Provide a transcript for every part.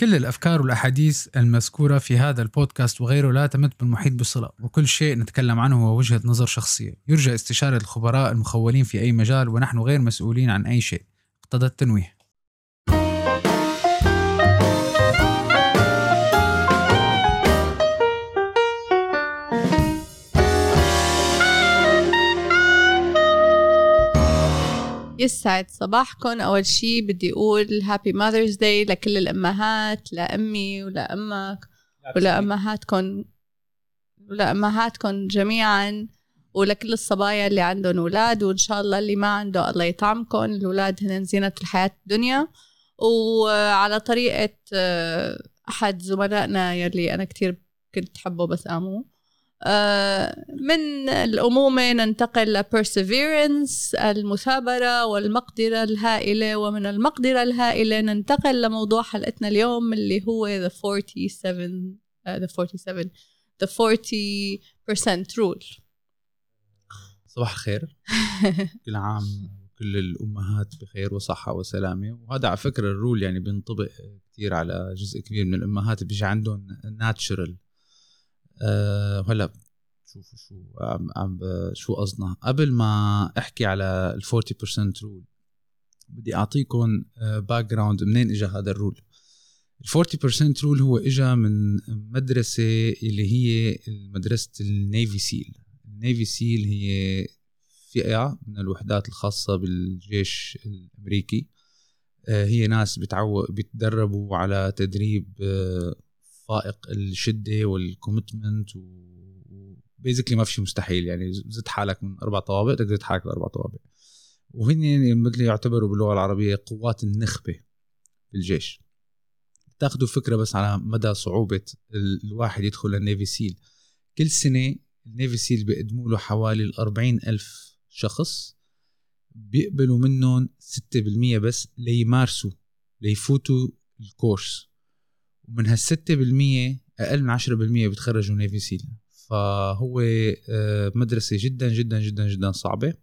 كل الأفكار والأحاديث المذكورة في هذا البودكاست وغيره لا تمت بالمحيط بصلة وكل شيء نتكلم عنه هو وجهة نظر شخصية. يرجى استشارة الخبراء المخولين في أي مجال ونحن غير مسؤولين عن أي شيء. اقتضى التنويه. يسعد صباحكم. أول شي بدي أقول هابي ماذرز داي لكل الأمهات لأمي ولأمك ولأمهاتكم ولأمهاتكم جميعا ولكل الصبايا اللي عندهم أولاد وإن شاء الله اللي ما عنده الله يطعمكم. الأولاد هن زينة الحياة الدنيا. وعلى طريقة آه، أحد زملائنا يلي أنا كتير كنت حبه بس آمو آه، من الأمومة ننتقل لبرسيفيرنس المثابرة والمقدرة الهائلة. ومن المقدرة الهائلة ننتقل لموضوع حلقتنا اليوم اللي هو the 47 uh, the 47 the 40% rule. صباح الخير. كل عام كل الأمهات بخير وصحة وسلامة. وهذا على فكرة الرول يعني بينطبق كثير على جزء كبير من الأمهات بيجي عندهم natural أه هلا شوفوا شو عم, عم شو قصدنا؟ قبل ما احكي على ال 40% rule بدي اعطيكم background منين اجى هذا ال rule ال 40% rule هو اجى من مدرسة اللي هي مدرسه ال Navy SEAL ال Navy SEAL هي فئة من الوحدات الخاصة بالجيش الأمريكي. هي ناس بتعو بيتدربوا على تدريب فائق الشدة وال commitment و basically ما في شيء مستحيل. يعني زدت حالك من أربع طوابق تقدر تحرك الاربع طوابق. وهن مثل يعتبروا باللغة العربية قوات النخبة بالجيش تاخذوا فكرة بس على مدى صعوبة الواحد يدخل ال Navy SEAL كل سنة ال Navy SEAL بيقدموا له حوالي الأربعين ألف شخص بيقبلوا منهم 6% بس ليمارسوا ليفوتوا ال course ومن هالستة بالمية أقل من عشرة بالمية بتخرجوا Navy SEAL فهو آه، مدرسة جدا جدا جدا جدا صعبة.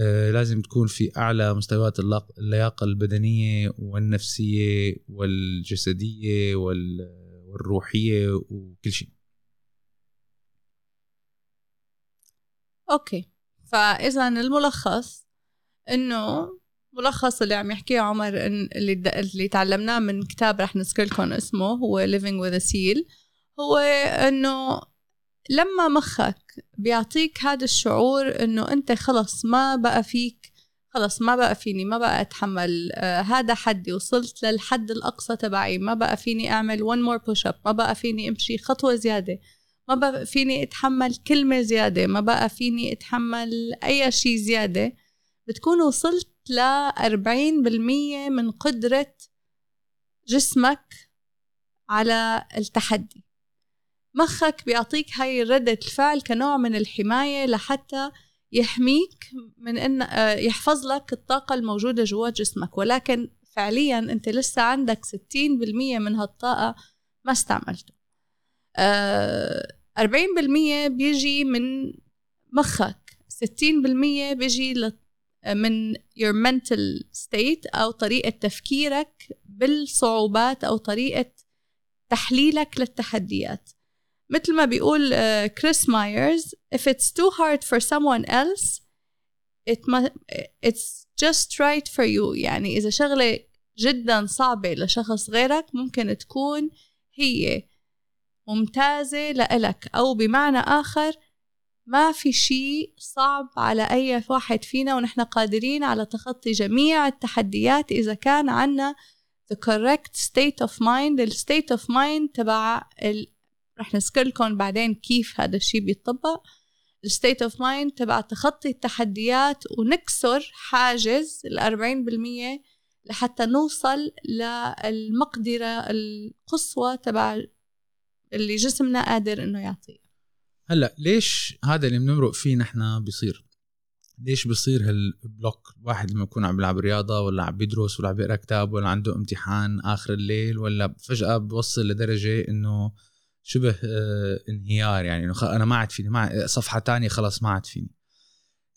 آه، لازم تكون في أعلى مستويات اللياقة البدنية والنفسية والجسدية والروحية وكل شيء. أوكي. فإذا الملخص إنه ملخص اللي عم يحكيه عمر إن اللي اللي تعلمناه من كتاب رح نذكر لكم اسمه هو Living with a Seal. هو إنه لما مخك بيعطيك هذا الشعور إنه أنت خلص ما بقى فيك خلص ما بقى فيني ما بقى أتحمل آه هذا حدي وصلت للحد الأقصى تبعي ما بقى فيني أعمل one more push up ما بقى فيني أمشي خطوة زيادة ما بقى فيني أتحمل كلمة زيادة ما بقى فيني أتحمل أي شيء زيادة. بتكون وصلت ل 40% من قدرة جسمك على التحدي. مخك بيعطيك هاي ردة الفعل كنوع من الحماية لحتى يحميك من ان آه، يحفظ لك الطاقة الموجودة جوا جسمك. ولكن فعليا أنت لسه عندك 60% من هالطاقة ما استعملته. آه، أربعين بالمية بيجي من مخك ستين بالمية بيجي من your mental state أو طريقة تفكيرك بالصعوبات أو طريقة تحليلك للتحديات. مثل ما بيقول كريس مايرز if it's too hard for someone else it must, it's just right for you. يعني إذا شغلة جدا صعبة لشخص غيرك ممكن تكون هي ممتازة لإلك. أو بمعنى آخر ما في شيء صعب على أي واحد فينا ونحن قادرين على تخطي جميع التحديات إذا كان عنا the correct state of mind. ال state of mind تبع ال... رح نذكر لكم بعدين كيف هذا الشيء بيطبق ال state of mind تبع تخطي التحديات ونكسر حاجز ال 40% لحتى نوصل للمقدرة القصوى تبع اللي جسمنا قادر إنه يعطيه هلأ ليش هذا اللي بنمرق فيه نحن بيصير؟ ليش بيصير هالبلوك؟ الواحد لما يكون عم بيلعب رياضة ولا عم بيدرس ولا عم بيقرأ كتاب ولا عنده امتحان آخر الليل ولا فجأة بوصل لدرجة إنه شبه آه انهيار يعني إنه أنا ما عاد فيني ما صفحة تانية خلص ما عاد فيني.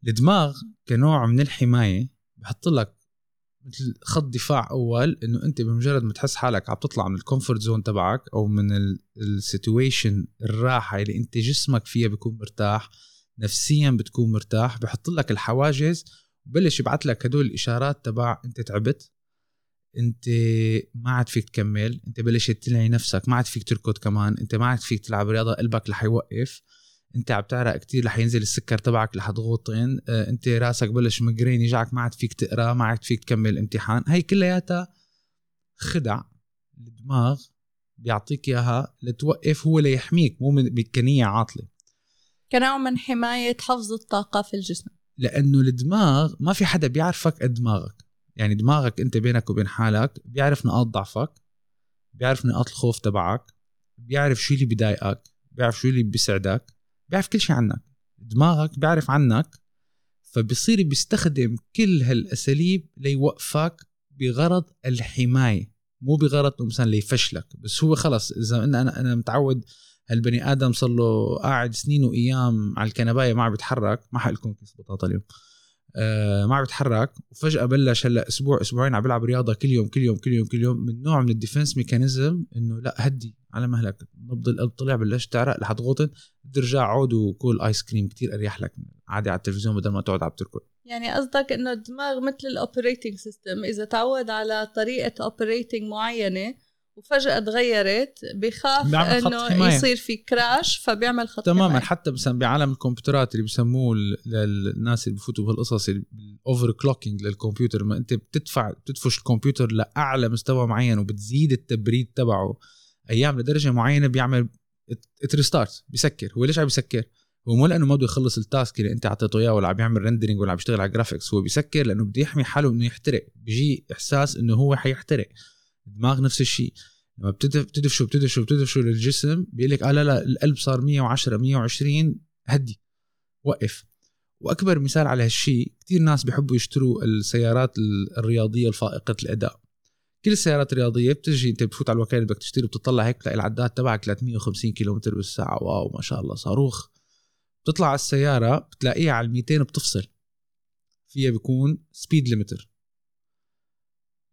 الدماغ كنوع من الحماية بحط لك مثل خط دفاع أول إنه أنت بمجرد ما تحس حالك عم تطلع من ال comfort zone تبعك أو من ال situation الراحة اللي أنت جسمك فيها بيكون مرتاح نفسيا بتكون مرتاح بحط لك الحواجز وبلش يبعث لك هدول الإشارات تبع أنت تعبت أنت ما عاد فيك تكمل أنت بلشت تلعي نفسك ما عاد فيك تركض كمان أنت ما عاد فيك تلعب رياضة قلبك رح يوقف. انت عم تعرق كتير رح ينزل السكر تبعك رح تغوطن. آه انت راسك بلش مجرين يجعك ما عاد فيك تقرا ما عاد فيك تكمل امتحان. هي كلياتها خدع الدماغ بيعطيك إياها لتوقف هو ليحميك مو بكنية عاطلة. كنوع من حماية حفظ الطاقة في الجسم. لأنه الدماغ ما في حدا بيعرفك قد دماغك. يعني دماغك أنت بينك وبين حالك بيعرف نقاط ضعفك بيعرف نقاط الخوف تبعك بيعرف شو اللي بضايقك بيعرف شو اللي بيسعدك. بيعرف كل شيء عنك. دماغك بيعرف عنك فبصير بيستخدم كل هالأساليب ليوقفك بغرض الحماية. مو بغرض مثلا ليفشلك. بس هو خلص إذا أنا أنا متعود هالبني آدم صار له قاعد سنين وأيام على الكنباية ما عم بيتحرك ما حقلكم كيس بطاطا اليوم. ما عم بيتحرك وفجأة بلش هلأ أسبوع أسبوعين عم بيلعب رياضة كل يوم كل يوم كل يوم كل يوم من نوع من ال defense mechanism إنه لأ هدي على مهلك. نبض القلب طلع بلش تعرق رح تغوطن ترجع عود وكول آيس كريم كتير أريح لك. عادي على التلفزيون بدل ما تقعد عم تركض يعني قصدك إنه الدماغ مثل ال operating system إذا تعود على طريقة operating معينة وفجأة تغيرت بيخاف إنه يصير في crash فبيعمل خط تماما حماية. حتى مثلا بعالم الكمبيوترات اللي بسموه للناس اللي بفوتوا بهالقصص ال overclocking للكمبيوتر ما أنت بتدفع بتدفش الكمبيوتر لأعلى مستوى معين وبتزيد التبريد تبعه أيام لدرجة معينة بيعمل restart بيسكر. هو ليش عم بيسكر؟ هو مو لأنه ما بده يخلص ال task اللي أنت اعطيته إياه ولا عم يعمل rendering ولا عم يشتغل على graphics هو بيسكر لأنه بده يحمي حاله انه يحترق. بيجي إحساس إنه هو حيحترق. الدماغ نفس الشيء. لما بتدفشوا بتدفشوا بتدفشوا للجسم بيقول لك آه لا لا القلب صار 110 120 هدي وقف. وأكبر مثال على هالشيء كثير ناس بيحبوا يشتروا السيارات الرياضية الفائقة الأداء. كل السيارات الرياضية بتجي أنت بتفوت على الوكالة بدك تشتري بتطلع هيك بتلاقي العداد تبعك 350 كم بالساعة. واو ما شاء الله صاروخ. بتطلع على السيارة بتلاقيها على ال 200 بتفصل. فيها بيكون speed limiter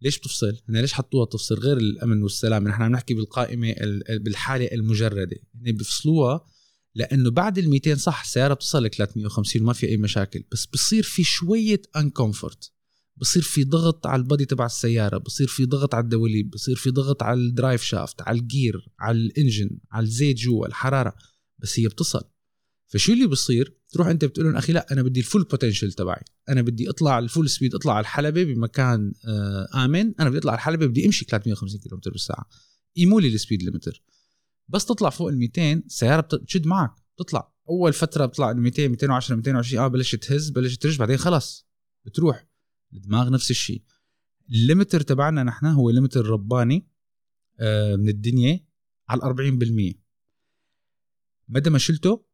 ليش بتفصل؟ هن ليش حطوها تفصل غير الأمن والسلام؟ نحن عم نحكي بالقائمة بالحالة المجردة. هن بيفصلوها لأنه بعد ال 200 صح السيارة بتصل ل 350 وما في أي مشاكل. بس بصير في شوية uncomfort بصير في ضغط على ال body تبع السيارة بصير في ضغط على الدواليب بصير في ضغط على ال drive shaft على ال gear على ال engine على الزيت جوا الحرارة. بس هي بتصل. فشو اللي بصير؟ تروح انت بتقول لهم أخي لا أنا بدي ال full potential تبعي. أنا بدي أطلع ال full speed أطلع على الحلبة بمكان آه آمن. أنا بدي أطلع على الحلبة بدي أمشي 350 كم بالساعة. قيموا لي ال speed limiter بس تطلع فوق ال 200 السياره بتشد معك. بتطلع أول فترة بتطلع 200 210 220 آه بلشت تهز بلشت ترج بعدين خلص. بتروح. الدماغ نفس الشيء. ال limiter تبعنا نحن هو limiter رباني آه من الدنيا على 40% مدى ما شلته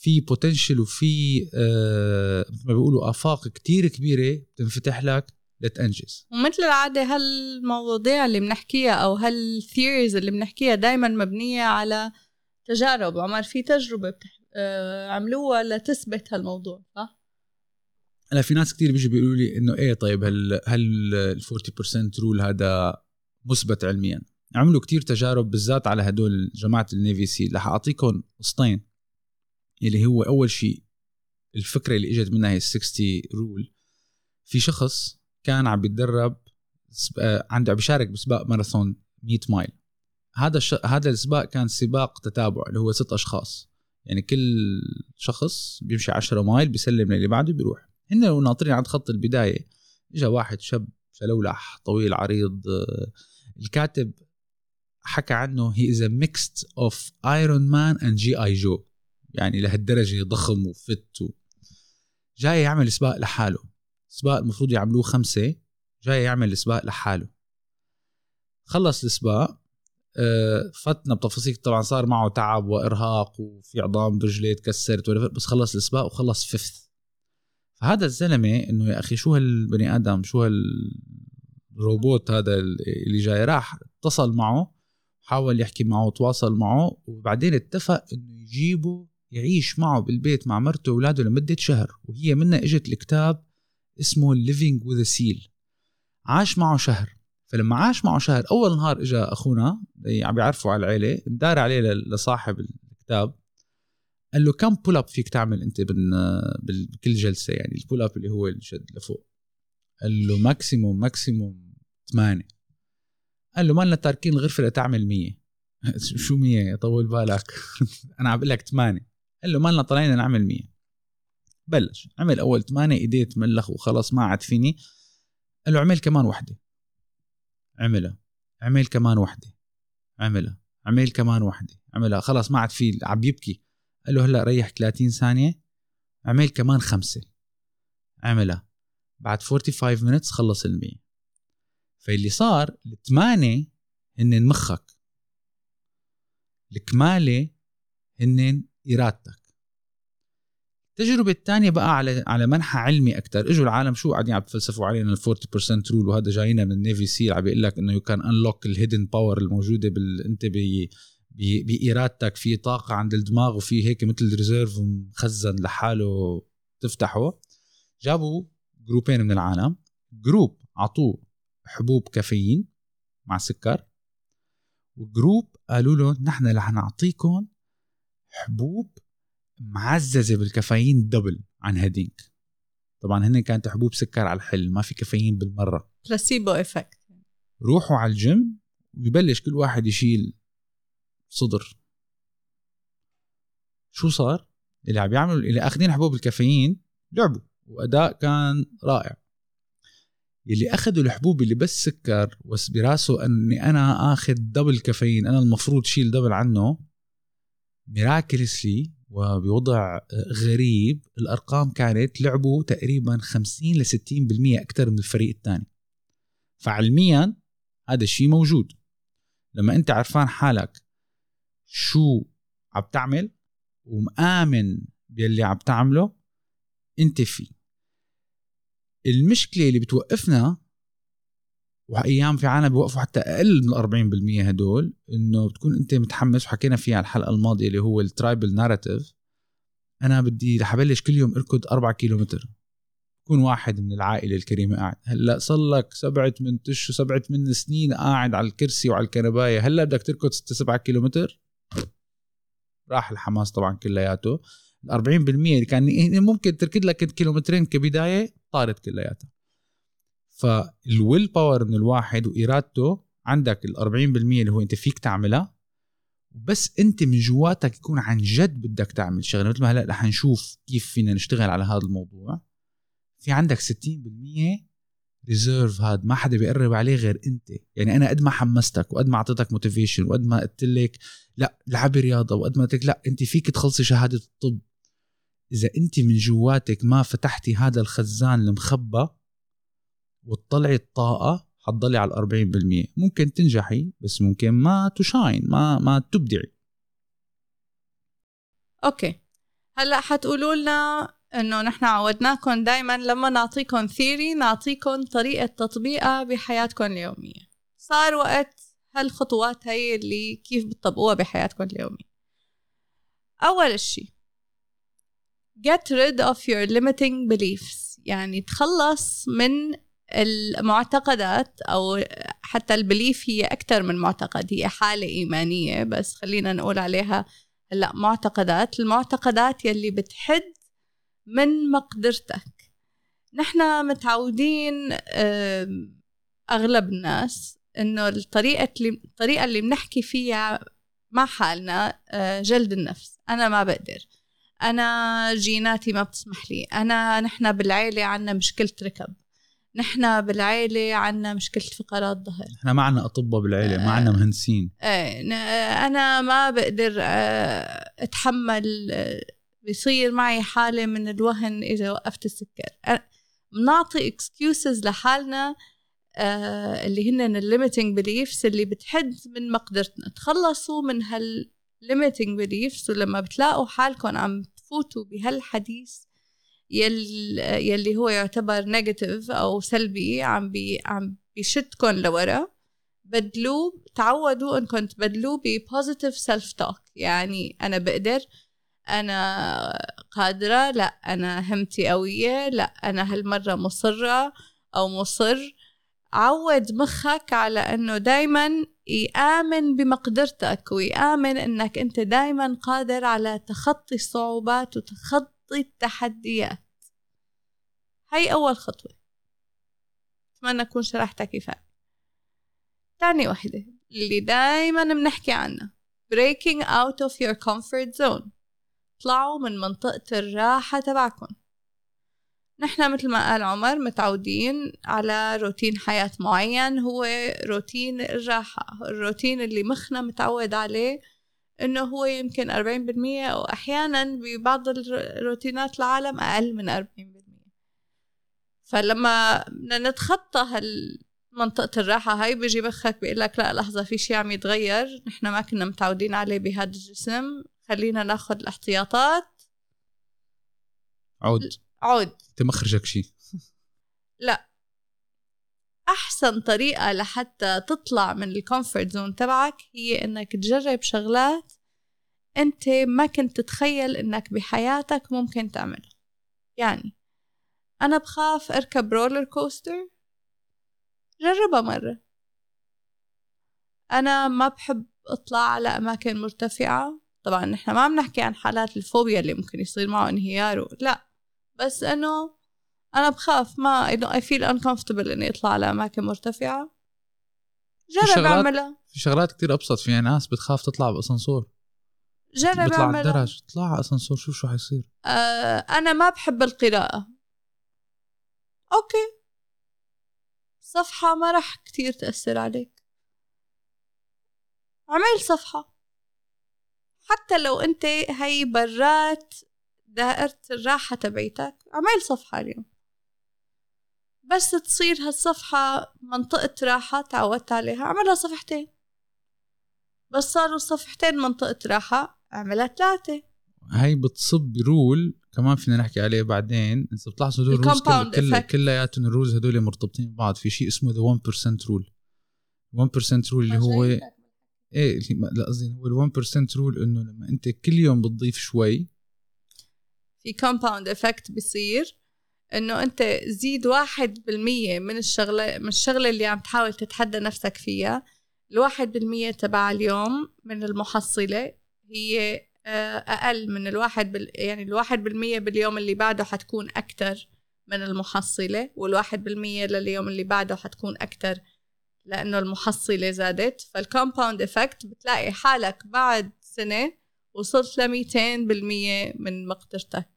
في potential وفي آه مثل ما بيقولوا آفاق كتير كبيرة بتنفتح لك لتنجز ومثل العادة هالمواضيع اللي بنحكيها أو هال theories اللي بنحكيها دائما مبنية على تجارب عمر في تجربة بتح... آه عملوها لتثبت هالموضوع صح؟ هلا في ناس كتير بيجوا بيقولوا لي إنه إيه طيب هل هل ال 40% rule هذا مثبت علميا؟ عملوا كتير تجارب بالذات على هدول جماعة ال Navy SEAL رح أعطيكم قصتين اللي هو أول شيء الفكرة اللي إجت منها هي 60 rule في شخص كان عم بيتدرب عنده عم بيشارك بسباق ماراثون 100 mile. هذا الش... هذا السباق كان سباق تتابع اللي هو ست أشخاص. يعني كل شخص بيمشي 10 mile بيسلم للي بعده بيروح. هن ناطرين عند خط البداية اجى واحد شاب شلولح طويل عريض الكاتب حكى عنه he is mixed of Iron Man and G.I. Joe يعني لهالدرجة ضخم و fit و... جاي يعمل سباق لحاله. سباق المفروض يعملوه خمسة جاي يعمل سباق لحاله. خلص السباق آه، فتنا بتفاصيل طبعا صار معه تعب وإرهاق وفي عظام برجليه تكسرت بس خلص السباق وخلص فيفث فهذا الزلمة إنه يا أخي شو هالبني آدم شو هالروبوت هذا اللي جاي؟ راح اتصل معه حاول يحكي معه وتواصل معه وبعدين اتفق إنه يجيبه يعيش معه بالبيت مع مرته وأولاده لمدة شهر وهي منها إجت الكتاب اسمه Living with a Seal. عاش معه شهر. فلما عاش معه شهر أول نهار أخونا اللي عم بيعرفوا على العيلة دار عليه لصاحب الكتاب قال له كم pull up فيك تعمل أنت بكل جلسة؟ يعني ال pull up اللي هو الشد لفوق. قال له maximum maximum ثمانية. قال له ما لنا تاركين الغرفه لتعمل 100 شو 100 طول بالك؟ أنا عم بقول لك 8 قال له ما لنا طالعين نعمل 100 بلش عمل أول 8 إيديه تملخ وخلص ما عاد فيني. قال له اعمل كمان وحدة. عملها. عمل كمان وحدة. عملها. عمل كمان وحدة. عملها. خلص ما عاد في عم يبكي. قال له هلأ ريح 30 ثانية. عمل كمان خمسة. عملها. بعد 45 مينتس خلص المية. فاللي صار الثمانية هن مخك. الكمالة هن إرادتك. التجربة الثانية بقى على على منحى علمي أكثر، إجوا العالم شو قاعدين عم يتفلسفوا علينا ال 40% rule وهذا جاينا من ال Navy SEAL عم بيقول لك إنه you can unlock ال hidden power الموجودة بال أنت بي بإرادتك. في طاقة عند الدماغ وفي هيك مثل reserve مخزن لحاله تفتحه. جابوا جروبين من العالم. group عطوه حبوب كافيين مع سكر. و group قالوا له نحن رح نعطيكم حبوب معززة بالكافيين double عن هديك. طبعا هن كانت حبوب سكر على الحل ما في كافيين بالمرة. placebo effect روحوا على الجيم ويبلش كل واحد يشيل صدر. شو صار؟ اللي عم يعملوا اللي أخذين حبوب الكافيين لعبوا وأداء كان رائع. اللي أخذوا الحبوب اللي بس سكر بس براسه إني أنا آخذ دبل كافيين أنا المفروض شيل دبل عنه ميراكلسلي وبوضع غريب الأرقام كانت لعبوا تقريبا 50 ل 60% أكثر من الفريق الثاني. فعلميا هذا الشيء موجود. لما أنت عرفان حالك شو عم تعمل ومآمن باللي عم تعمله أنت فيه. المشكلة اللي بتوقفنا وأيام في عالم بيوقفوا حتى أقل من 40% هدول إنه بتكون أنت متحمس وحكينا فيها الحلقة الماضية اللي هو ال tribal narrative أنا بدي رح أبلش كل يوم أركض 4 كيلومتر. يكون واحد من العائلة الكريمة قاعد. هلأ صار لك سبعة من تش وسبعة من سنين قاعد على الكرسي وعلى الكنباية. هلأ بدك تركض 6 7 كيلومتر؟ راح الحماس طبعا كلياته. ال 40% اللي كان ممكن تركض لك كيلومترين كبداية طارت كلياتها فال willpower من الواحد وإرادته عندك ال 40% اللي هو أنت فيك تعملها بس أنت من جواتك يكون عن جد بدك تعمل شغلة. مثل ما هلأ رح نشوف كيف فينا نشتغل على هذا الموضوع. في عندك 60% reserve هاد ما حدا بيقرب عليه غير أنت. يعني أنا قد ما حمستك وقد ما أعطيتك motivation وقد ما قلت لك لأ لعبي رياضة وقد ما قلت لك لأ أنت فيك تخلصي شهادة الطب. إذا أنت من جواتك ما فتحتي هذا الخزان المخبى وتطلعي الطاقة حتضلي على 40% ممكن تنجحي بس ممكن ما ت shine ما ما تبدعي. okay. هلأ حتقولوا لنا إنه نحن عودناكم دائما لما نعطيكم theory نعطيكم طريقة تطبيقها بحياتكم اليومية. صار وقت هالخطوات هي اللي كيف بتطبقوها بحياتكم اليومية. أول شيء get rid of your limiting beliefs. يعني تخلص من المعتقدات أو حتى البليف هي أكثر من معتقد هي حالة إيمانية بس خلينا نقول عليها هلأ معتقدات. المعتقدات يلي بتحد من مقدرتك. نحن متعودين أغلب الناس إنه الطريقة اللي الطريقة اللي بنحكي فيها مع حالنا جلد النفس. أنا ما بقدر. أنا جيناتي ما بتسمح لي. أنا نحن بالعيلة عنا مشكلة ركب. نحن بالعيلة عنا مشكلة فقرات ظهر إحنا ما عنا أطباء بالعيلة ما عنا مهندسين. إيه أنا ما بقدر أتحمل بيصير معي حالة من الوهن إذا وقفت السكر. بنعطي excuses لحالنا اللي هن ال limiting beliefs اللي بتحد من مقدرتنا. تخلصوا من هال limiting beliefs ولما بتلاقوا حالكم عم تفوتوا بهالحديث يلي, يلي هو يعتبر negative أو سلبي عم بي عم بيشدكم لورا. بدلوه تعودوا انكم تبدلوه ب positive self talk يعني أنا بقدر أنا قادرة لا أنا همتي قوية لا أنا هالمرة مصرة أو مصر. عود مخك على إنه دايما يآمن بمقدرتك ويآمن إنك أنت دايما قادر على تخطي الصعوبات وتخطي التحديات. هاي أول خطوة. أتمنى أكون شرحتها كفاية. تاني وحدة اللي دايما بنحكي عنها. Breaking out of your comfort zone. اطلعوا من منطقة الراحة تبعكم. نحن مثل ما قال عمر متعودين على روتين حياة معين هو روتين الراحة الروتين اللي مخنا متعود عليه إنه هو يمكن 40% أو أحيانا ببعض الروتينات العالم أقل من 40% فلما بدنا نتخطى هال منطقة الراحة هاي بيجي مخك بيقول لك لا لحظة في شيء عم يتغير. نحن ما كنا متعودين عليه بهذا الجسم. خلينا ناخذ الاحتياطات. عود. عود. أنت مخرجك شيء لا. أحسن طريقة لحتى تطلع من ال comfort zone تبعك هي إنك تجرب شغلات أنت ما كنت تتخيل إنك بحياتك ممكن تعملها. يعني أنا بخاف أركب roller coaster جربها مرة. أنا ما بحب أطلع على أماكن مرتفعة. طبعا نحن ما عم نحكي عن حالات الفوبيا اللي ممكن يصير معه انهيار لا. بس إنه أنا بخاف ما I feel uncomfortable إني أطلع على اماكن مرتفعة. جرب أعملها. في شغلات كتير أبسط في ناس بتخاف تطلع بأسانسور. جرب بيطلع أعملها. الدرج اطلع على اسانسور شوف شو حيصير. آه أنا ما بحب القراءة. أوكي. صفحة ما راح كتير تأثر عليك. عمل صفحة. حتى لو أنت هي برات دائرة الراحة تبعتك عمل صفحة اليوم. بس تصير هالصفحة منطقة راحة تعودت عليها. اعملها صفحتين. بس صاروا صفحتين منطقة راحة اعملها ثلاثة. هاي بتصب rule كمان فينا نحكي عليه بعدين. إذا بتلاحظوا هدول ال rules ال compound كل effect. كلياتهم ال rules هدول مرتبطين ببعض. في شيء اسمه the 1% rule 1% rule اللي هو إيه اللي ما- لا قصدي هو ال 1% rule إنه لما أنت كل يوم بتضيف شوي في compound effect بيصير. إنه أنت زيد واحد بالمية من الشغلة من الشغلة اللي عم تحاول تتحدى نفسك فيها. الواحد بالمية تبع اليوم من المحصلة هي آه، أقل من الواحد بال... يعني الواحد بالمية باليوم اللي بعده حتكون أكتر من المحصلة والواحد بالمية لليوم اللي بعده حتكون أكتر لأنه المحصلة زادت. فال compound effect بتلاقي حالك بعد سنة وصلت ل 200% من مقدرتك.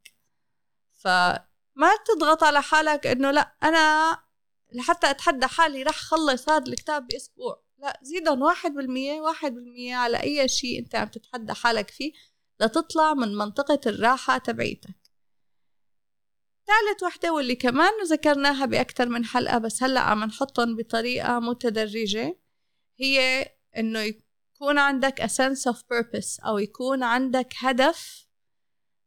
فما تضغط على حالك إنه لا أنا لحتى أتحدى حالي رح خلص هذا الكتاب بأسبوع. لا زيدهم واحد بالمية واحد بالمية على أي شيء أنت عم تتحدى حالك فيه لتطلع من منطقة الراحة تبعيتك. ثالث وحدة واللي كمان ذكرناها بأكثر من حلقة بس هلأ عم نحطهم بطريقة متدرجة هي إنه يكون عندك a sense of purpose أو يكون عندك هدف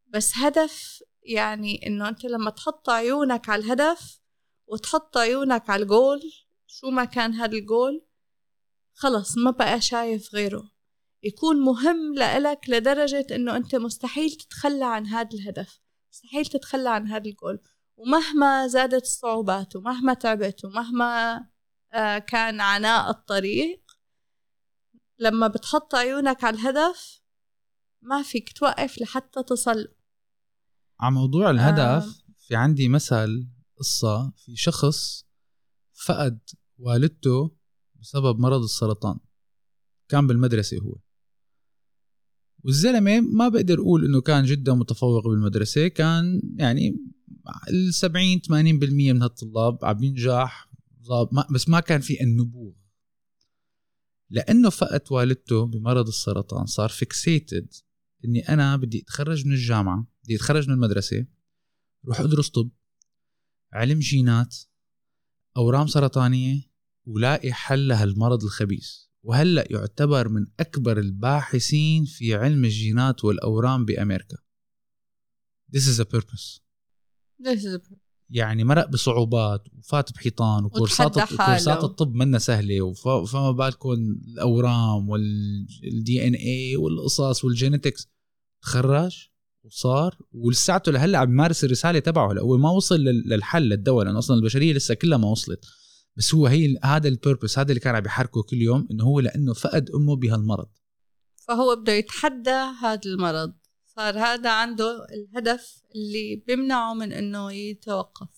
بس هدف يعني إنه أنت لما تحط عيونك على الهدف وتحط عيونك على الجول شو ما كان هذا الجول خلص ما بقى شايف غيره. يكون مهم لإلك لدرجة إنه أنت مستحيل تتخلى عن هذا الهدف مستحيل تتخلى عن هذا الجول. ومهما زادت الصعوبات ومهما تعبت ومهما آه، كان عناء الطريق لما بتحط عيونك على الهدف ما فيك توقف لحتى تصل. على موضوع الهدف في عندي مثل قصة في شخص فقد والدته بسبب مرض السرطان. كان بالمدرسة هو. والزلمة ما بقدر أقول إنه كان جدا متفوق بالمدرسة كان يعني ال 70 80% من هالطلاب عم ينجح بس ما كان في النبوغ لأنه فقد والدته بمرض السرطان صار فيكسيتد إني أنا بدي أتخرج من الجامعة. بدي أتخرج من المدرسة روح أدرس طب علم جينات أورام سرطانية ولاقي حل لهالمرض الخبيث. وهلأ يعتبر من أكبر الباحثين في علم الجينات والأورام بأمريكا. This is a purpose. This is يعني مرق بصعوبات وفات بحيطان وكورسات. كورسات الطب منا سهلة فما بالكم الأورام وال DNA والقصص وال genetics تخرج؟ وصار ولساته لهلا عم يمارس الرسالة تبعه هلأ هو ما وصل لل- للحل للدواء لأنه أصلا البشرية لسه كلها ما وصلت. بس هو هي هذا ال purpose هذا اللي كان عم بيحركه كل يوم إنه هو لأنه فقد أمه بهالمرض. فهو بده يتحدى هذا المرض. صار هذا عنده الهدف اللي بيمنعه من إنه يتوقف.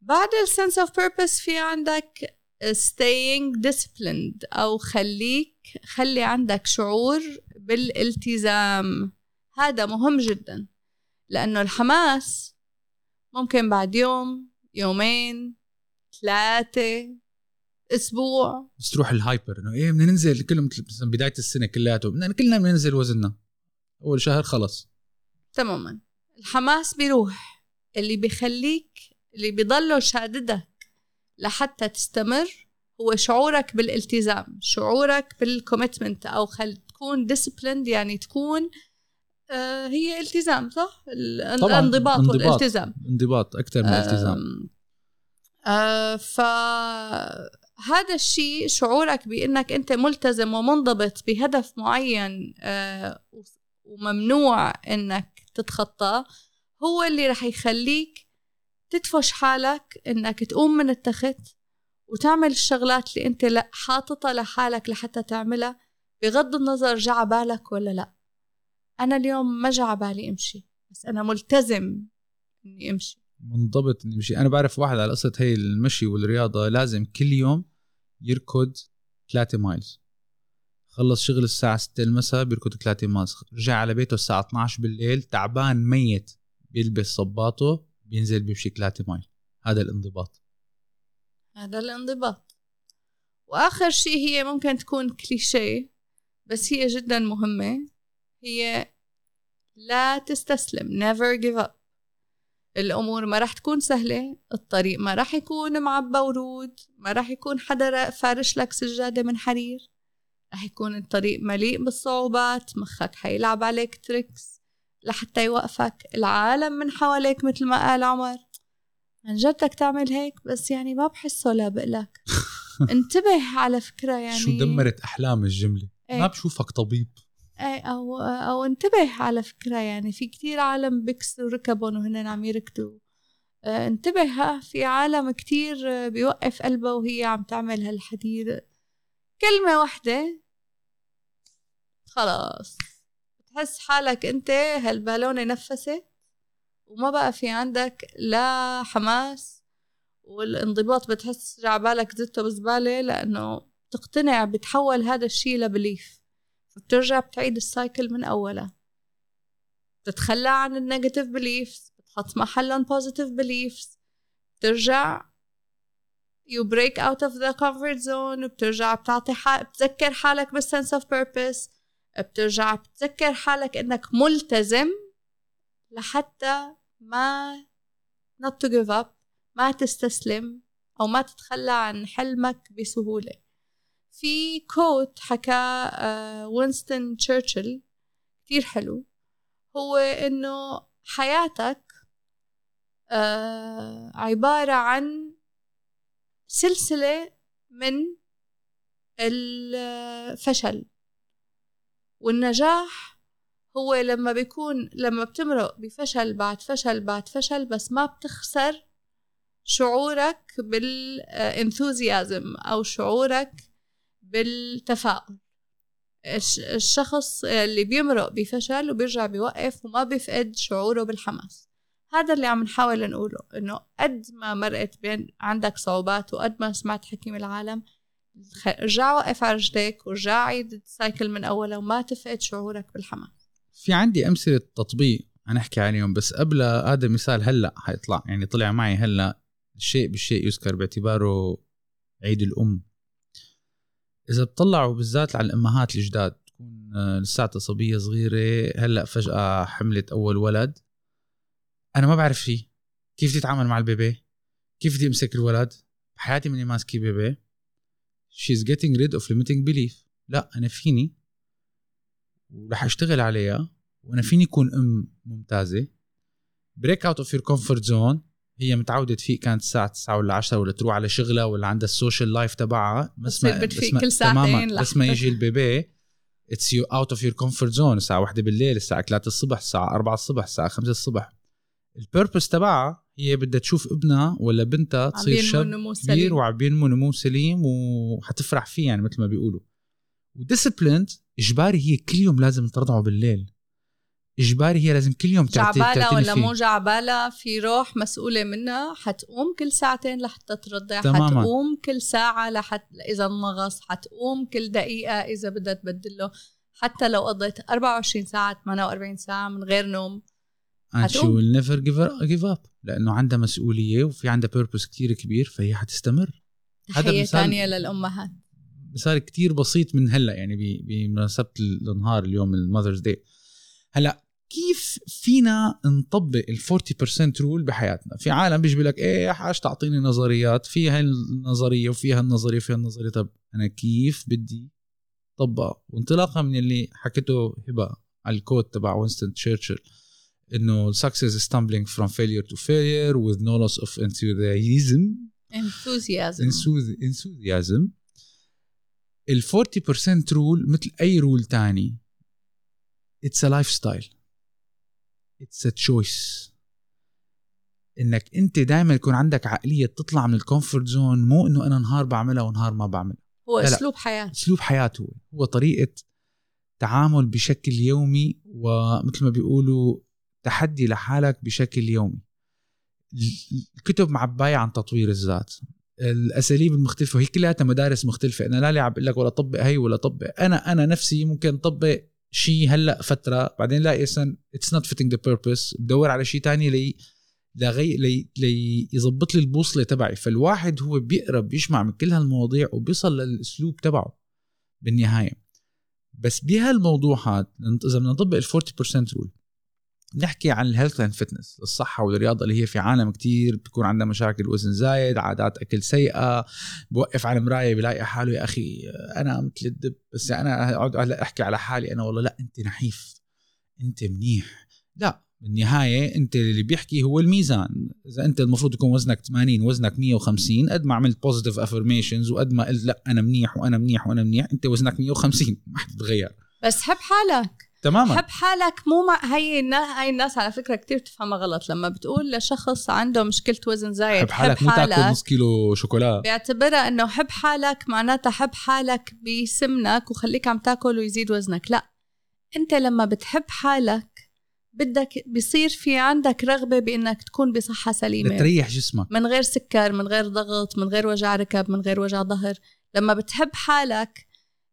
بعد ال sense of purpose في عندك staying disciplined أو خليك خلي عندك شعور بالالتزام. هذا مهم جدا لأنه الحماس ممكن بعد يوم يومين ثلاثة أسبوع. بس تروح ال hype إنه إيه بدنا ننزل كلهم مثلا بداية السنة كلياته بدنا كلنا بدنا ننزل وزننا. أول شهر خلص. تماما. الحماس بيروح. اللي بيخليك اللي بيضله شاددك لحتى تستمر هو شعورك بالالتزام شعورك بال commitment أو خل تكون disciplined يعني تكون هي التزام صح؟ طبعاً، الانضباط انضباط. والالتزام انضباط أكثر من التزام. آه فهذا الشيء شعورك بأنك أنت ملتزم ومنضبط بهدف معين آه وممنوع أنك تتخطاه هو اللي رح يخليك تدفش حالك أنك تقوم من التخت وتعمل الشغلات اللي أنت حاططها لحالك لحتى تعملها بغض النظر جا بالك ولا لا. أنا اليوم ما جا على بالي أمشي بس أنا ملتزم إني أمشي. منضبط إني مشي أنا بعرف واحد على قصة هي المشي والرياضة لازم كل يوم يركض 3 miles. خلص شغل الساعة 6 المساء بيركض 3 miles. رجع على بيته الساعة 12 بالليل تعبان ميت. بيلبس صباطه بينزل بيمشي 3 mile. هذا الانضباط. هذا الانضباط. وآخر شيء هي ممكن تكون كليشيه بس هي جدا مهمة. هي لا تستسلم never give up. الأمور ما راح تكون سهلة الطريق ما راح يكون معبى ورود ما راح يكون حدا فارش لك سجادة من حرير. راح يكون الطريق مليء بالصعوبات مخك حيلعب عليك تريكس لحتى يوقفك. العالم من حواليك مثل ما قال عمر. عن جد بدك تعمل هيك؟ بس يعني ما بحسه لابق لك. انتبه على فكرة يعني شو دمرت أحلام الجملة؟ إيه. ما بشوفك طبيب. اي أو أو انتبه على فكرة يعني في كتير عالم بيكسروا ركبهم وهن عم يركضوا. آه، انتبه في عالم كتير بيوقف قلبها وهي عم تعمل هالحديد. كلمة واحدة. خلاص. بتحس حالك أنت هالبالونة نفست وما بقى في عندك لا حماس والانضباط بتحس رجع بالك زتيته بالزبالة لأنه تقتنع بتحول هذا الشيء ل belief. فبترجع بتعيد ال cycle من أولها بتتخلى عن ال negative beliefs بتحط محلهم positive beliefs بترجع you break out of the comfort zone بترجع بتعطي حال بتذكر حالك بالسنس of purpose بترجع بتذكر حالك إنك ملتزم لحتى ما not to give up ما تستسلم أو ما تتخلى عن حلمك بسهولة. في كوت حكى وينستون تشرشل كتير حلو. هو إنه حياتك آه، عبارة عن سلسلة من الفشل. والنجاح هو لما بيكون لما بتمرق بفشل بعد فشل بعد فشل بس ما بتخسر شعورك بالانثوزيازم أو شعورك بالتفاؤل. الش- الشخص اللي بيمرق بفشل وبيرجع بيوقف وما بيفقد شعوره بالحماس. هذا اللي عم نحاول نقوله إنه قد ما مرقت بين عندك صعوبات وقد ما سمعت حكي من العالم ارجع وقف على رجليك ورجع عيد السايكل من اولها وما تفقد شعورك بالحماس. في عندي أمثلة تطبيق هنحكي عليهم بس قبل هذا مثال هلأ حيطلع يعني طلع معي هلأ الشيء بالشيء يذكر باعتباره عيد الأم. إذا بتطلعوا بالذات على الأمهات الجداد تكون آه، لساتها صبية صغيرة هلأ فجأة حملت أول ولد. أنا ما بعرف شيء كيف تتعامل مع ال baby؟ كيف بدي أمسك الولد؟ بحياتي ماني ماسكي baby. She's getting rid of limiting belief. لا أنا فيني ورح أشتغل عليها وأنا فيني اكون أم ممتازة. break out of your comfort zone هي متعودة تفيق كانت الساعة 9 ولا 10 ولا تروح على شغلها ولا عندها ال social life تبعها بس ما بتفيق كل ساعتين بس ما يجي ال baby it's you out of your comfort zone الساعة 1 بالليل الساعة 3 الصبح الساعة 4 الصبح الساعة 5 الصبح. ال purpose تبعها هي بدها تشوف ابنها ولا بنتها تصير شاب نمو كبير وعم بينمو نمو سليم وحتفرح فيه يعني مثل ما بيقولوا. و disciplined إجباري هي كل يوم لازم ترضعه بالليل. إجباري هي لازم كل يوم تعتني جعبالة ولا. مو جعبالة في روح مسؤولة منها حتقوم كل ساعتين لحتى ترضع تماماً. حتقوم كل ساعة لحتى إذا انمغص حتقوم كل دقيقة إذا بدها تبدله. حتى لو قضيت 24 ساعة 48 ساعة من غير نوم and she will never give, give up لأنه عندها مسؤولية وفي عندها بيربس كتير كبير فهي حتستمر. مثال- تانية للأمهات. مثال كتير بسيط من هلأ يعني بمناسبة النهار اليوم ال Mother's Day هلأ كيف فينا نطبق ال 40% rule بحياتنا؟ في عالم بيجي لك إيه حاج تعطيني نظريات فيها النظرية وفيها النظرية وفيها النظرية. طب أنا كيف بدي طبقها وانطلاقا من اللي حكيته هبة على الكود تبع وينستون تشرشل إنه success is stumbling from failure to failure with no loss of enthusiasm. Enthusiasm. Enthusi- enthusiasm. ال 40% rule مثل أي rule تاني. It's a lifestyle. It's a choice. إنك أنت دائما يكون عندك عقلية تطلع من ال comfort zone مو إنه أنا نهار بعملها ونهار ما بعملها. هو لا لا. أسلوب حياة. أسلوب حياه هو. هو طريقة تعامل بشكل يومي ومثل ما بيقولوا تحدي لحالك بشكل يومي. ال- الكتب معباية عن تطوير الذات. الأساليب المختلفة وهي كلها مدارس مختلفة. أنا لا اللي عم قلك ولا طبق هي ولا طبق. أنا أنا نفسي ممكن طبق شيء هلأ فترة بعدين لا listen it's not fitting the purpose بدور على شيء تاني لي لغي لي لي يظبط لي البوصلة تبعي. فالواحد هو بيقرا بيجمع من كل هالمواضيع وبيصل للأسلوب تبعه بالنهاية. بس بهالموضوع هذا إذا بدنا نطبق ال 40% rule نحكي عن ال health and fitness الصحة والرياضة اللي هي في عالم كتير بتكون عندها مشاكل وزن زايد عادات أكل سيئة بوقف على المراية بلاقي حاله يا أخي أنا مثل الدب بس أنا أقعد هلأ أحكي على حالي أنا والله لا أنت نحيف أنت منيح. لا بالنهاية أنت اللي بيحكي هو الميزان. إذا أنت المفروض يكون وزنك 80 وزنك 150 قد ما عملت positive affirmations وقد ما قلت لأ أنا منيح وأنا منيح وأنا منيح أنت وزنك 150 ما حتتغير. بس حب حالك. تماما. حب حالك مو مع هي النا... هاي الناس على فكرة كتير بتفهمها غلط. لما بتقول لشخص عنده مشكلة وزن زايد حب حالك مو تاكل نص كيلو شوكولا. بيعتبرها إنه حب حالك معناتها حب حالك بسمنك وخليك عم تاكل ويزيد وزنك. لا. أنت لما بتحب حالك بدك بيصير في عندك رغبة بإنك تكون بصحة سليمة. لتريح جسمك. من غير سكر من غير ضغط من غير وجع ركب من غير وجع ظهر. لما بتحب حالك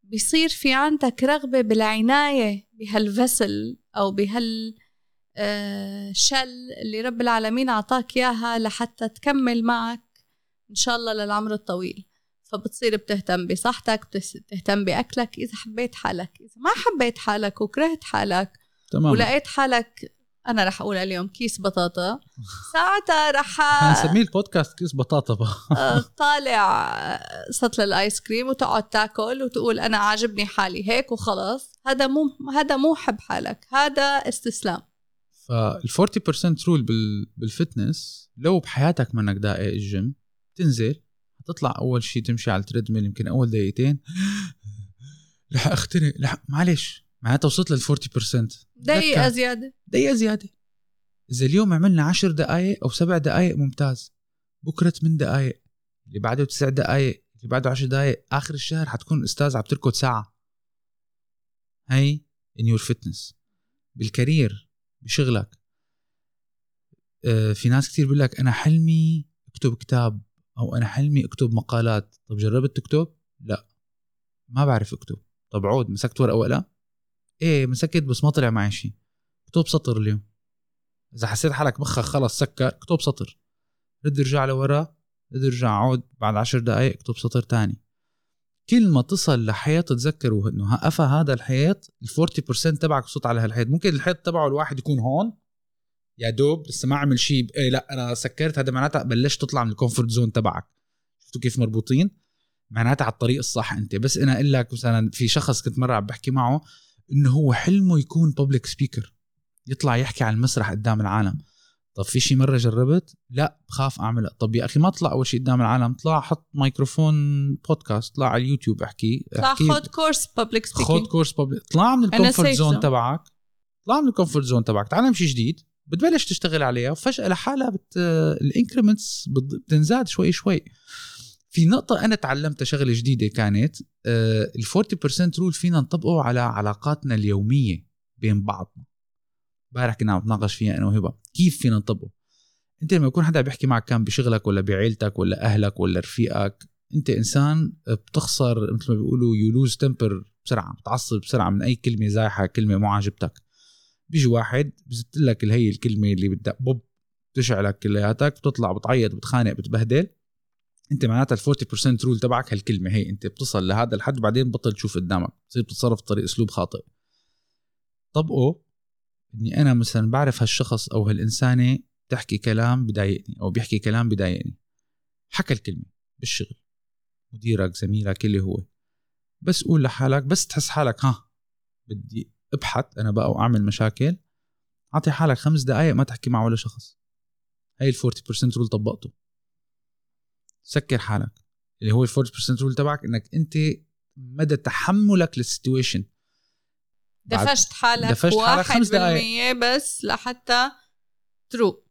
بيصير في عندك رغبة بالعناية بهالفسل أو بهال آه، شل اللي رب العالمين أعطاك إياها لحتى تكمل معك إن شاء الله للعمر الطويل. فبتصير بتهتم بصحتك بتهتم بأكلك إذا حبيت حالك إذا ما حبيت حالك وكرهت حالك تماما. ولقيت حالك أنا رح أقول اليوم كيس بطاطا. ساعتها رح هنسميه البودكاست كيس بطاطا بقى. آه، طالع سطل ال ice cream وتقعد تاكل وتقول أنا عاجبني حالي هيك وخلص. هذا مو هذا مو حب حالك هذا استسلام. فال 40% rule بال... بال fitness لو بحياتك منك دايق الجيم تنزل هتطلع أول شيء تمشي على ال treadmill يمكن أول دقيقتين. رح أختنق رح معلش. معناتها وصلت لل 40% دقيقة دقة. زيادة. دقيقة زيادة. إذا اليوم عملنا عشر دقايق أو سبع دقايق ممتاز. بكرة ثمان دقايق. اللي بعده تسع دقايق. اللي بعده عشر دقايق. آخر الشهر حتكون أستاذ عم تركض ساعة. هي in your fitness. بالكارير بشغلك. آه، في ناس كتير بيقول لك أنا حلمي أكتب كتاب أو أنا حلمي أكتب مقالات. طب جربت تكتب؟ لا. ما بعرف أكتب. طب عود مسكت ورقة وقلم؟ إيه مسكت بس ما طلع معي شيء. اكتب سطر اليوم. إذا حسيت حالك مخك خلص سكر. اكتب سطر رد ارجع لورا. رد ارجع عود بعد عشر دقائق اكتب سطر تاني. كل ما تصل لحيط تذكروا إنه قفا هذا الحيط ال 40% تبعك وصلت على هالحيط ممكن الحيط تبعه الواحد يكون هون. يا دوب لسه ما عمل شيء إيه لا أنا سكرت. هذا معناتها بلشت تطلع من ال comfort zone تبعك. شفتوا كيف مربوطين؟ معناتها على الطريق الصح أنت. بس أنا أقول لك مثلا في شخص كنت مرة عم بحكي معه إنه هو حلمه يكون public speaker يطلع يحكي على المسرح قدام العالم. طب في شي مرة جربت؟ لا بخاف اعملها طب يا أخي ما اطلع أول شيء قدام العالم طلع حط ميكروفون بودكاست طلع على اليوتيوب أحكي طلع خد course public خد speaking course public طلع من ال comfort zone. تبعك طلع من ال comfort zone تبعك. تعلم شيء جديد بتبلش تشتغل عليها وفجأة لحالها بت... ال increments بتنزاد شوي شوي. في نقطة أنا تعلمتها شغلة جديدة كانت ال 40% rule فينا نطبقه على علاقاتنا اليومية بين بعضنا. امبارح كنا عم نتناقش فيها أنا وهبة كيف فينا نطبقه؟ أنت لما يكون حدا بيحكي معك كان بشغلك ولا بعيلتك ولا أهلك ولا رفيقك أنت إنسان بتخسر مثل ما بيقولوا you lose temper بسرعة بتعصب بسرعة من أي كلمة زايحة كلمة مو عاجبتك بيجي واحد بزت لك اللي هي الكلمة اللي بدها بوب تشعلك كلياتك بتطلع بتعيط بتخانق بتبهدل. انت معناتها ال 40% رول تبعك هالكلمة. هي انت بتصل لهذا الحد وبعدين بطل تشوف قدامك. بتصير تتصرف بطريق اسلوب خاطئ. طبقه إني أنا مثلا بعرف هالشخص أو هالإنسانة تحكي كلام بضايقني أو بيحكي كلام بضايقني. حكى الكلمة بالشغل. مديرك زميلك اللي هو. بس قول لحالك بس تحس حالك ها بدي أبعص أنا بقى وأعمل مشاكل. أعطي حالك خمس دقائق ما تحكي مع ولا شخص. هاي ال 40% rule طبقته. سكر حالك. اللي هو ال 40% rule تبعك إنك أنت مدى تحملك لل situation. دفشت حالك دفشت حالك خمس دقائق بس لحتى تروق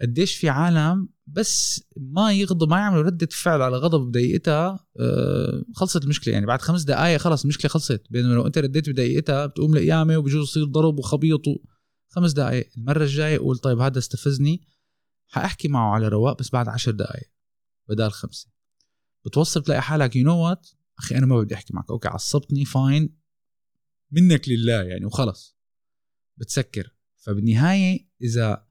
قديش في عالم بس ما يغضب ما يعملوا ردة فعل على غضب بدقيقتها آه خلصت المشكلة. يعني بعد خمس دقائق خلص المشكلة خلصت. بينما لو أنت رديت بدقيقتها بتقوم القيامة وبجوز يصير ضرب وخبيط خمس دقائق المرة الجاية قول طيب هذا استفزني. حأحكي معه على رواق بس بعد عشر دقائق بدال خمسة. بتوصل تلاقي حالك you know what أخي أنا ما بدي أحكي معك. okay عصبتني fine منك لله يعني وخلص. بتسكر. فبالنهاية إذا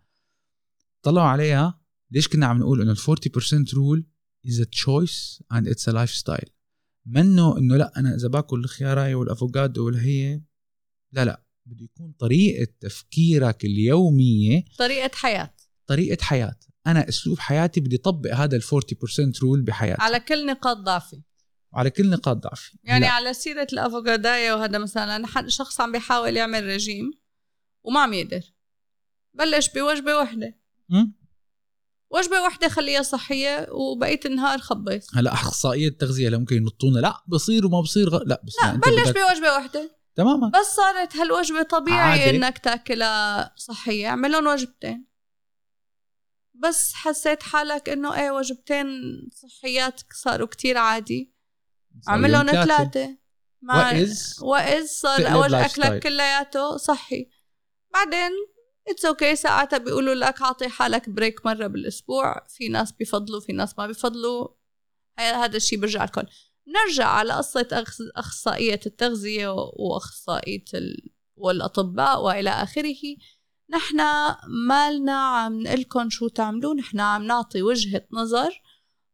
طلعوا عليها ليش كنا عم نقول إنه ال 40% rule is a choice and it's a lifestyle منه إنه لا أنا إذا باكل الخيارايه والأفوكادو والهي لا لا. بده يكون طريقة تفكيرك اليومية طريقة حياة. طريقة حياة. أنا أسلوب حياتي بدي أطبق هذا ال 40% رول بحياتي. على كل نقاط ضعفي. على كل نقاط ضعفي. يعني لا. على سيرة الأفوكادايا وهذا مثلا شخص عم بيحاول يعمل رجيم وما عم يقدر. بلش بوجبة وحدة. وجبة واحدة خليها صحية وبقية النهار خبص هلا أخصائية التغذية اللي ممكن ينطونا لا بصير وما بصير غ... لا بس لا بلش بوجبة واحدة تماما. بس صارت هالوجبة طبيعي عادي. إنك تأكلها صحية. اعمل لهم وجبتين. بس حسيت حالك إنه إيه وجبتين صحيات صاروا كتير عادي. اعمل لهم ثلاثة. وإذا صار اكلك كلياته صحي. بعدين it's okay okay. ساعتها بيقولوا لك اعطي حالك break مرة بالأسبوع. في ناس بفضلوا في ناس ما بفضلوا. هذا الشيء برجع لكم. نرجع على قصة أخصائية التغذية وأخصائية ال... والأطباء وإلى آخره. نحن مالنا عم نقلكم شو تعملوا نحن عم نعطي وجهة نظر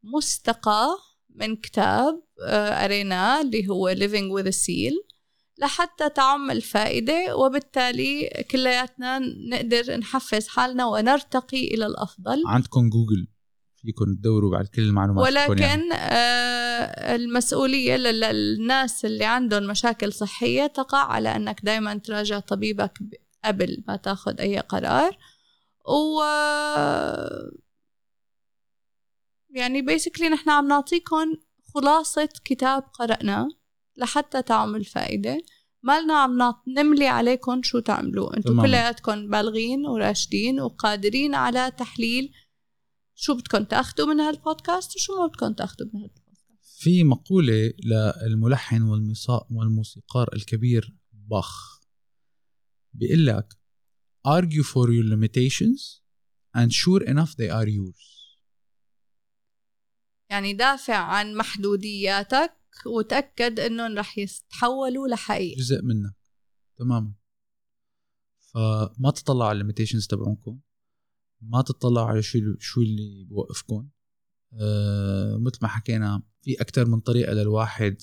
مستقى من كتاب آه، قريناه اللي هو Living with a Seal لحتى تعم الفائدة وبالتالي كلياتنا نقدر نحفز حالنا ونرتقي إلى الأفضل عندكم جوجل فيكم تدوروا بعد كل المعلومات ولكن يعني. آه المسؤولية للناس اللي عندهم مشاكل صحية تقع على أنك دايما تراجع طبيبك قبل ما تاخذ أي قرار. و يعني بيسكلي نحن عم نعطيكم خلاصة كتاب قرأناه لحتى تعمل فائدة. ما لنا عم نملي عليكم شو تعملوا. أنتم كلياتكم بالغين وراشدين وقادرين على تحليل شو بدكم تاخذوا من هالبودكاست وشو ما بدكم تاخذوا من هالبودكاست. في مقولة للملحن والموسيقار الكبير باخ. بيقول لك argue for your limitations and sure enough they are yours. يعني دافع عن محدودياتك وتأكد إنهم رح يتحولوا لحقيقة. جزء منك. تماما. فما تطلعوا على ال limitations تبعونكم. ما تطلعوا على شو شو اللي بوقفكم. أه مثل ما حكينا في أكثر من طريقة للواحد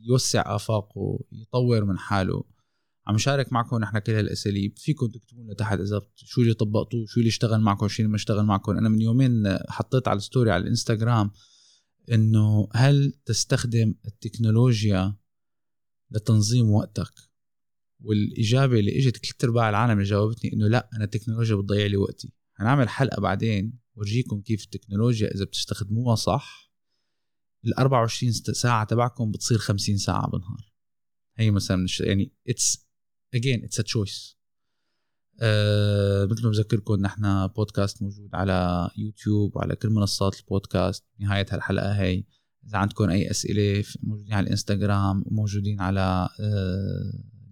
يوسع آفاقه يطور من حاله. عم شارك معكم نحن كل هالأساليب. فيكم تكتبوا لنا تحت إذا شو اللي طبقتوه شو اللي اشتغل معكم شو اللي ما اشتغل معكم. أنا من يومين حطيت على ال story على الانستغرام إنه هل تستخدم التكنولوجيا لتنظيم وقتك؟ والإجابة اللي إجت ثلاث ارباع العالم اللي جاوبتني إنه لا أنا التكنولوجيا بتضيع لي وقتي. هنعمل حلقة بعدين ورجيكم كيف التكنولوجيا إذا بتستخدموها صح ال 24 ساعة تبعكم بتصير 50 ساعة بالنهار. هي مثلا يعني it's again it's a choice مثل ما بذكركم نحن بودكاست موجود على يوتيوب وعلى كل منصات البودكاست نهاية هالحلقة هي إذا عندكم أي أسئلة موجودين على الإنستغرام وموجودين على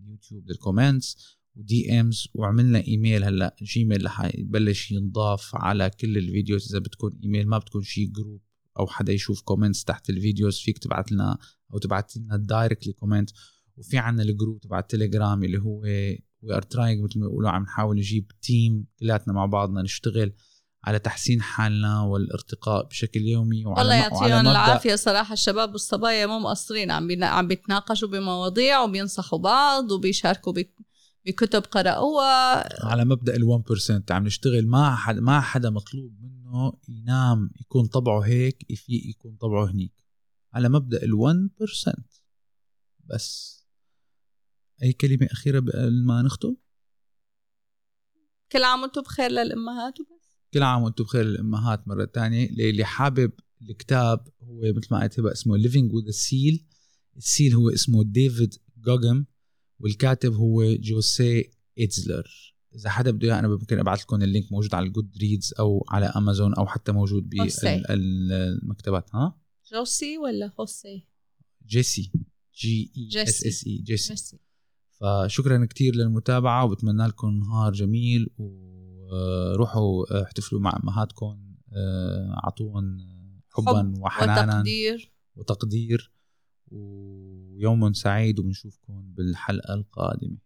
يوتيوب لل comments و DMs وعملنا ايميل هلأ Gmail رح يبلش ينضاف على كل الفيديوز. إذا بتكون ايميل ما بتكون شي group أو حدا يشوف comments تحت الفيديوز فيك تبعت لنا أو تبعت لنا directly comment وفي عنا ال group تبع التليجرام اللي هو we are trying مثل ما بيقولوا عم نحاول نجيب team كلياتنا مع بعضنا نشتغل على تحسين حالنا والارتقاء بشكل يومي وعلى الله يعطيهم العافية. صراحة الشباب والصبايا مو مقصرين عم عم بيتناقشوا بمواضيع وبينصحوا بعض وبيشاركوا بكتب قرأوها. على مبدأ ال1% عم نشتغل ما حد ما حدا مطلوب منه ينام يكون طبعه هيك يفيق يكون طبعه هنيك. على مبدأ ال1% بس. أي كلمة أخيرة قبل ما نختم كل عام وأنتم بخير للأمهات وبس. كل عام وأنتم بخير للأمهات مرة تانية. اللي حابب الكتاب هو مثل ما قلت اسمه Living with a Seal. ال SEAL هو اسمه ديفيد جوجنز والكاتب هو جيسي إيتزلر إذا حدا بده إياه أنا ممكن أبعث لكم ال link موجود على ال Goodreads أو على امازون أو حتى موجود بالمكتبات ها؟ جوسي ولا هوسي جيسي J E S S E جيسي فشكرا كثير للمتابعة وبتمنى لكم نهار جميل وروحوا احتفلوا مع أمهاتكم أعطوهم حبا حب وحنانا وتقدير. وتقدير ويوم سعيد وبنشوفكم بالحلقة القادمة.